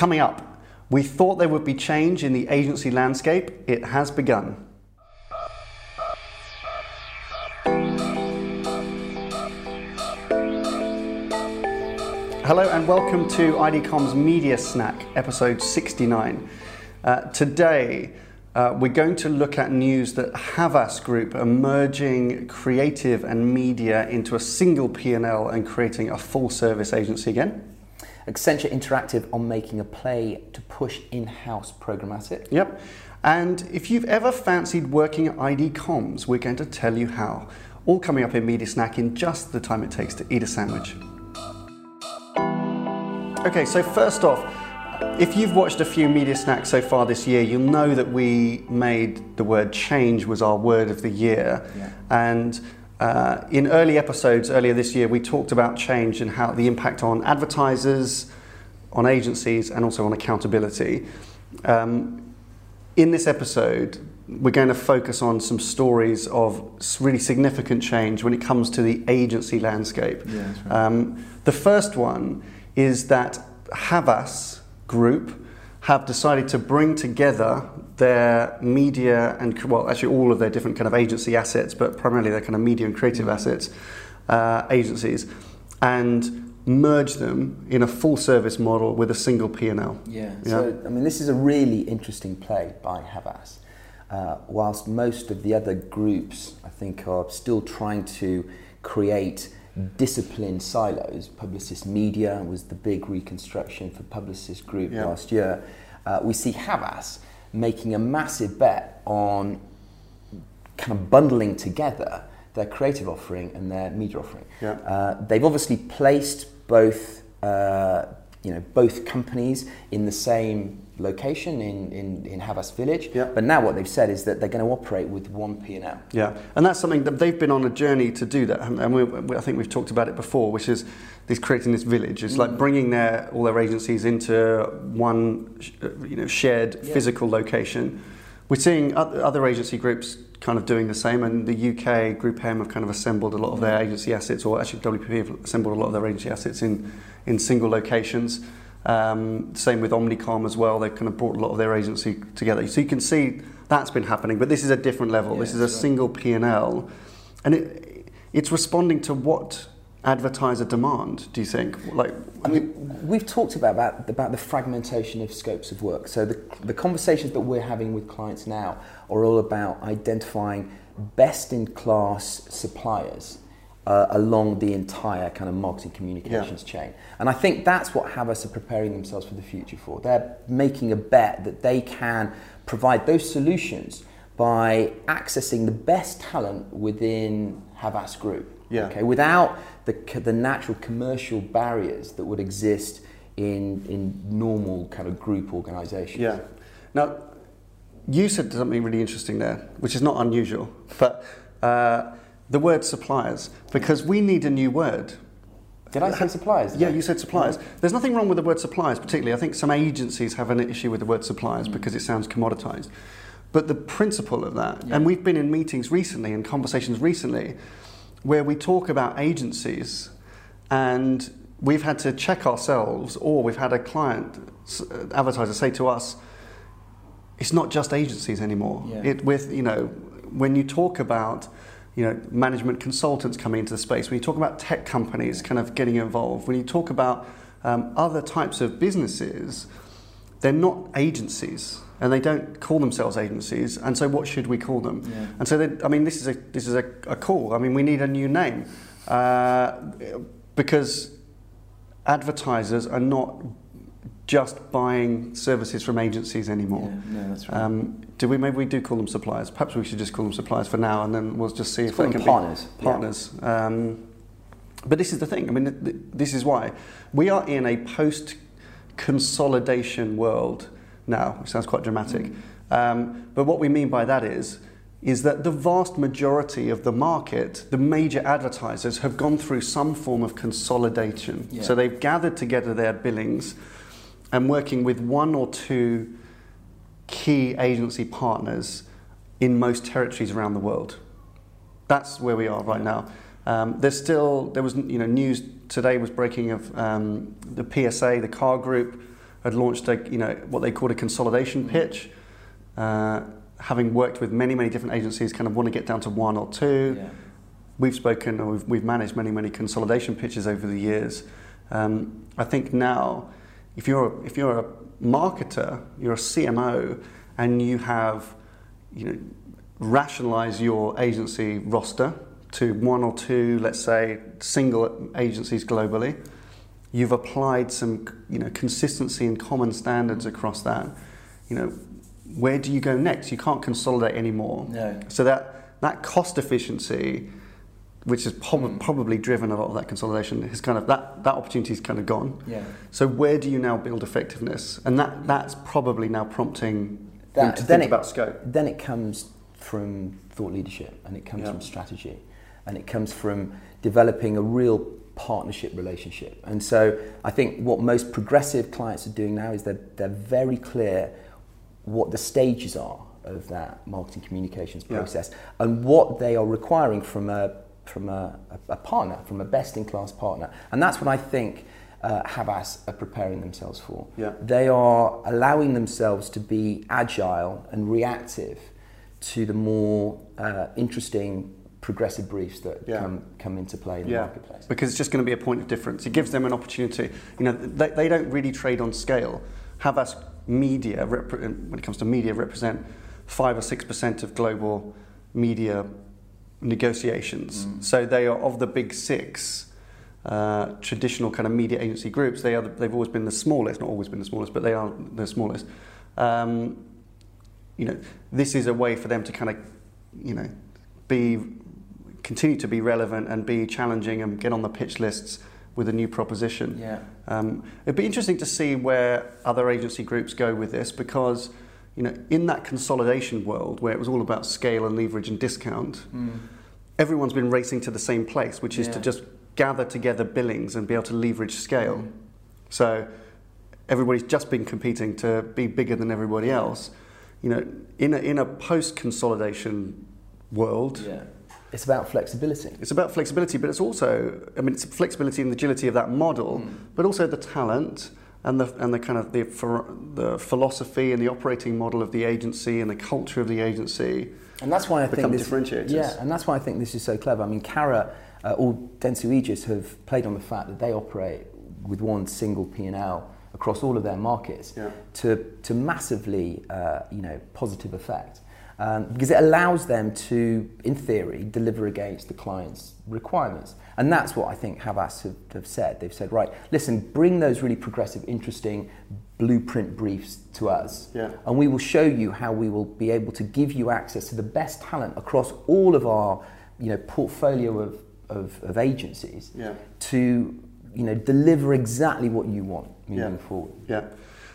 Coming up, we thought there would be change in the agency landscape. It has begun. Hello and welcome to IDCOM's Media Snack, episode 69. Uh, today, uh, we're going to look at news that Havas Group are merging creative and media into a single P&L and creating a full-service agency again. Accenture Interactive on making a play to push in-house programmatic. Yep. And if you've ever fancied working at ID Comms, we're going to tell you how. All coming up in Media Snack in just the time it takes to eat a sandwich. Okay, so first off, if you've watched a few media snacks so far this year, you'll know that we made the word change was our word of the year. Yeah. And uh, in early episodes earlier this year, we talked about change and how the impact on advertisers, on agencies, and also on accountability. Um, in this episode, we're going to focus on some stories of really significant change when it comes to the agency landscape. Yeah, right. Um, the first one is that Havas Group have decided to bring together their media and well, actually all of their different kind of agency assets, but primarily their kind of media and creative assets uh, agencies, and merge them in a full service model with a single P&L. Yeah. Yeah. So, I mean, this is a really interesting play by Havas. Uh, whilst most of the other groups, I think, are still trying to create discipline silos. Publicis Media was the big reconstruction for Publicis Group Yeah. last year. Uh, we see Havas making a massive bet on kind of bundling together their creative offering and their media offering. Yeah. Uh, they've obviously placed both, uh, you know, both companies in the same location in, in, in Havas Village. Yeah. But now what they've said is that they're going to operate with one P&L. Yeah, and that's something that they've been on a journey to do that, and we, we, I think we've talked about it before, which is this creating this village. It's like bringing their all their agencies into one, uh, you know, shared Yeah. physical location. We're seeing other agency groups kind of doing the same, and the UK Group M have kind of assembled a lot of their agency assets, or actually WPP have assembled a lot of their agency assets in in single locations. Um, same with Omnicom as well. They've kind of brought a lot of their agency together. So you can see that's been happening, but this is a different level. Yeah, this is a right. single P and L, and it it's responding to what advertiser demand. Do you think? Like, I mean, we've talked about, about about the fragmentation of scopes of work. So the the conversations that we're having with clients now are all about identifying best in class suppliers uh, along the entire kind of marketing communications chain. And I think that's what Havas are preparing themselves for the future for. They're making a bet that they can provide those solutions by accessing the best talent within Havas Group. Yeah. Okay, without the, the natural commercial barriers that would exist in, in normal kind of group organizations. Yeah. Now, you said something really interesting there, which is not unusual, but uh, the word suppliers, because we need a new word. Did I say suppliers? Yeah, you said suppliers. There's nothing wrong with the word suppliers, particularly. I think some agencies have an issue with the word suppliers because it sounds commoditized. But the principle of that, and we've been in meetings recently and conversations recently where we talk about agencies and we've had to check ourselves or we've had a client advertiser say to us, it's not just agencies anymore. Yeah. It with you know when you talk about you know management consultants coming into the space, when you talk about tech companies kind of getting involved, when you talk about um, other types of businesses, they're not agencies and they don't call themselves agencies. And so, what should we call them? Yeah. And so, they, I mean, this is a this is a, a call. I mean, we need a new name uh, because advertisers are not just buying services from agencies anymore. Yeah, no, that's right. Um, do we maybe we do call them suppliers? Perhaps we should just call them suppliers for now, and then we'll just see if call they can partners. be partners. Um, but this is the thing. I mean, th- th- this is why we are in a post consolidation world now. Which sounds quite dramatic. Um, but what we mean by that is is that the vast majority of the market, the major advertisers, have gone through some form of consolidation. Yeah. So they've gathered together their billings and working with one or two key agency partners in most territories around the world. That's where we are right now. Um, there's still there was you know news today was breaking of um, the PSA, the car group, had launched a, you know, what they called a consolidation pitch. Uh, having worked with many, many different agencies, kind of want to get down to one or two. Yeah. We've spoken, or we've, we've managed many, many consolidation pitches over the years. Um, I think now, if you're if you're a marketer, you're a CMO, and you have, you know, rationalize your agency roster to one or two, let's say, single agencies globally. You've applied some, you know, consistency and common standards across that. You know, where do you go next? You can't consolidate anymore. No. So that that cost efficiency, which has prob- mm. probably driven a lot of that consolidation, has kind of that that opportunity is kind of gone. Yeah. So where do you now build effectiveness? And that that's probably now prompting That- to then think it- about scope. Then it comes from thought leadership and it comes Yeah. from strategy and it comes from developing a real partnership relationship. And so I think what most progressive clients are doing now is they're, they're very clear what the stages are of that marketing communications Yeah. process and what they are requiring from a from a, a, partner, from a best-in-class partner. And that's what I think uh, Havas are preparing themselves for. Yeah. They are allowing themselves to be agile and reactive to the more uh, interesting progressive briefs that Yeah. come, come into play in the marketplace. because it's just going to be a point of difference. It gives them an opportunity. You know, they, they don't really trade on scale. Havas media, repre- when it comes to media, represent five or six percent of global media negotiations. So they are of the big six. Uh, traditional kind of media agency groups, they are the, they've always been the smallest, not always been the smallest, but they are the smallest. Um, you know, this is a way for them to kind of, you know, be continue to be relevant and be challenging and get on the pitch lists with a new proposition. Yeah. Um, it'd be interesting to see where other agency groups go with this because, you know, in that consolidation world where it was all about scale and leverage and discount, everyone's been racing to the same place, which is to just gather together billings and be able to leverage scale. So everybody's just been competing to be bigger than everybody else. You know, in a, in a post consolidation world, Yeah. It's about flexibility. it's about flexibility, but it's also, I mean, it's flexibility and agility of that model, but also the talent and the, and the kind of the, the philosophy and the operating model of the agency and the culture of the agency. And that's why I think this, differentiators. Yeah, and that's why I think this is so clever. I mean, Carat uh, or Dentsu Aegis have played on the fact that they operate with one single P&L across all of their markets Yeah. to, to massively, uh, you know, positive effect. Um, because it allows them to, in theory, deliver against the client's requirements. And that's what I think Havas have, have said. They've said, right, listen, bring those really progressive, interesting blueprint briefs to us Yeah. and we will show you how we will be able to give you access to the best talent across all of our you know portfolio of, of, of agencies Yeah. to you know deliver exactly what you want moving Yeah. forward Yeah.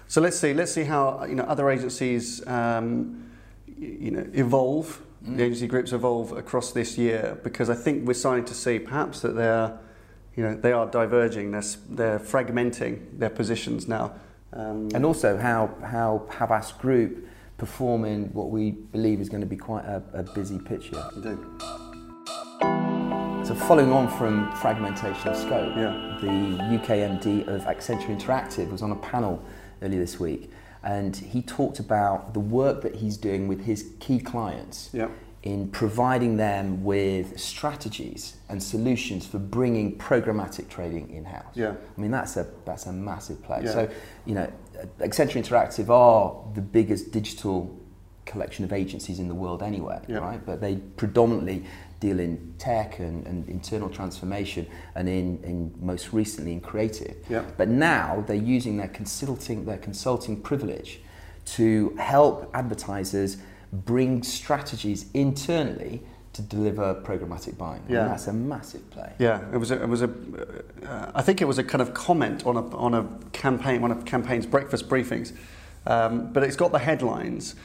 So let's see. Let's see how you know other agencies, um, you know, evolve. The agency groups evolve across this year because I think we're starting to see perhaps that they're, you know, they are diverging. They're they're fragmenting their positions now. Um, and also how how Havas Group perform in what we believe is going to be quite a, a busy picture. indeed. So following on from fragmentation of scope, Yeah. the UK MD of Accenture Interactive was on a panel earlier this week and he talked about the work that he's doing with his key clients Yeah. in providing them with strategies and solutions for bringing programmatic trading in-house. Yeah. I mean that's a that's a massive play. Yeah. So, you know, Accenture Interactive are the biggest digital collection of agencies in the world anyway, Yeah. right? But they predominantly deal in tech and, and internal transformation and in, in most recently in creative. Yeah. But now they're using their consulting their consulting privilege to help advertisers bring strategies internally to deliver programmatic buying. Yeah. And that's a massive play. Yeah, it was a, it was a uh, I think it was a kind of comment on a on a campaign one of campaign's breakfast briefings, um, but it's got the headlines,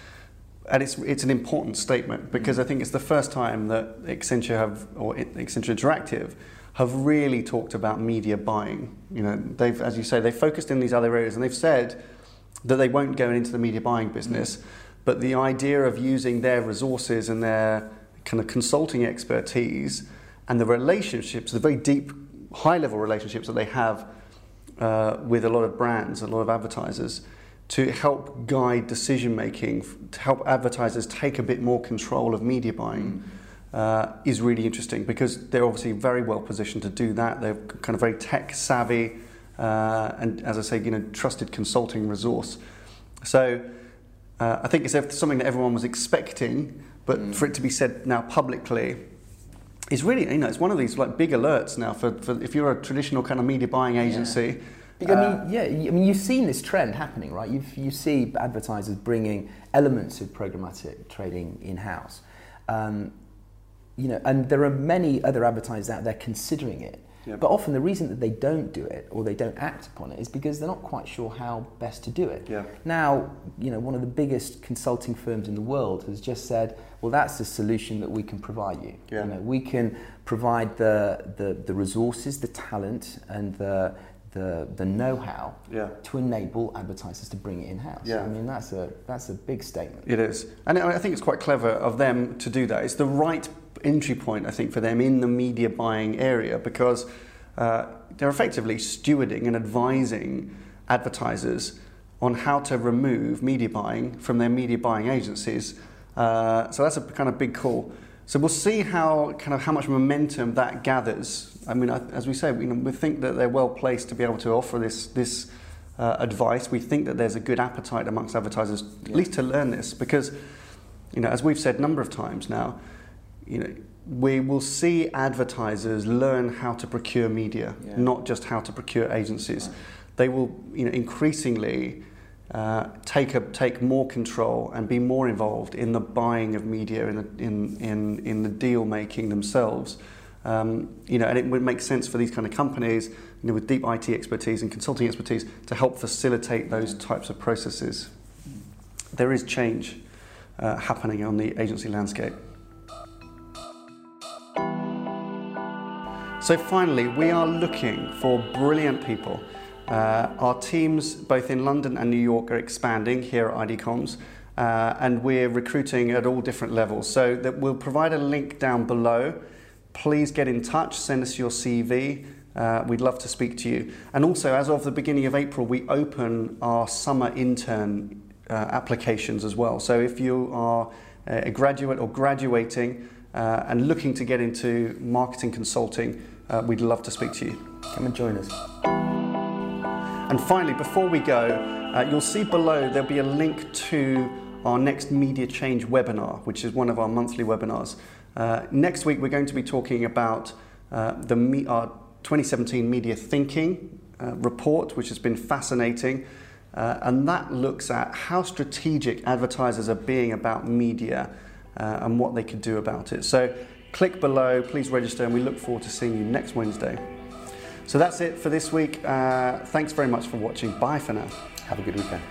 and it's it's an important statement because I think it's the first time that Accenture have or Accenture Interactive have really talked about media buying. You know, they've as you say they focused in these other areas and they've said that they won't go into the media buying business, but the idea of using their resources and their kind of consulting expertise and the relationships, the very deep, high level relationships that they have uh, with a lot of brands, a lot of advertisers, to help guide decision making, to help advertisers take a bit more control of media buying. Uh, is really interesting because they're obviously very well positioned to do that. They're kind of very tech savvy, uh, and as I say, you know, trusted consulting resource. So uh, I think it's something that everyone was expecting, but mm. for it to be said now publicly is really, you know, it's one of these like big alerts now for, for if you're a traditional kind of media buying agency. Yeah. I mean, uh, yeah. I mean, you've seen this trend happening, right? You've, you see advertisers bringing elements of programmatic trading in house. Um, you know, and there are many other advertisers out there considering it. But often the reason that they don't do it or they don't act upon it is because they're not quite sure how best to do it. Yeah. Now, you know, one of the biggest consulting firms in the world has just said, well, that's the solution that we can provide you. Yeah. You know, we can provide the, the, the resources, the talent, and the, the, the know-how yeah. to enable advertisers to bring it in-house. Yeah. I mean, that's a, that's a big statement. It is. And I think it's quite clever of them to do that. It's the right entry point, I think, for them in the media buying area because uh, they're effectively stewarding and advising advertisers on how to remove media buying from their media buying agencies. Uh, so that's a kind of big call. So we'll see how kind of how much momentum that gathers. I mean, as we say, we, we think that they're well placed to be able to offer this this uh, advice. We think that there's a good appetite amongst advertisers, yeah. at least to learn this, because you know, as we've said a number of times now, you know, we will see advertisers learn how to procure media, yeah. not just how to procure agencies. Right. They will, you know, increasingly uh, take, a, take more control and be more involved in the buying of media, in the, in, in, in the deal making themselves. Um, you know, and it would make sense for these kind of companies, you know, with deep IT expertise and consulting expertise, to help facilitate those types of processes. There is change uh, happening on the agency landscape. So finally, we are looking for brilliant people uh, our teams, both in London and New York, are expanding here at ID Comms, uh, and we're recruiting at all different levels. So that we'll provide a link down below. Please get in touch, send us your CV. Uh, we'd love to speak to you. And also, as of the beginning of April, we open our summer intern uh, applications as well. So if you are a graduate or graduating uh, and looking to get into marketing consulting, uh, we'd love to speak to you. Come and join us. And finally, before we go, uh, you'll see below there'll be a link to our next Media Change webinar, which is one of our monthly webinars. Uh, next week, we're going to be talking about uh, the our 2017 Media Thinking uh, report, which has been fascinating. Uh, and that looks at how strategic advertisers are being about media uh, and what they could do about it. So click below, please register, and we look forward to seeing you next Wednesday. So that's it for this week. Uh, thanks very much for watching. Bye for now. Have a good weekend.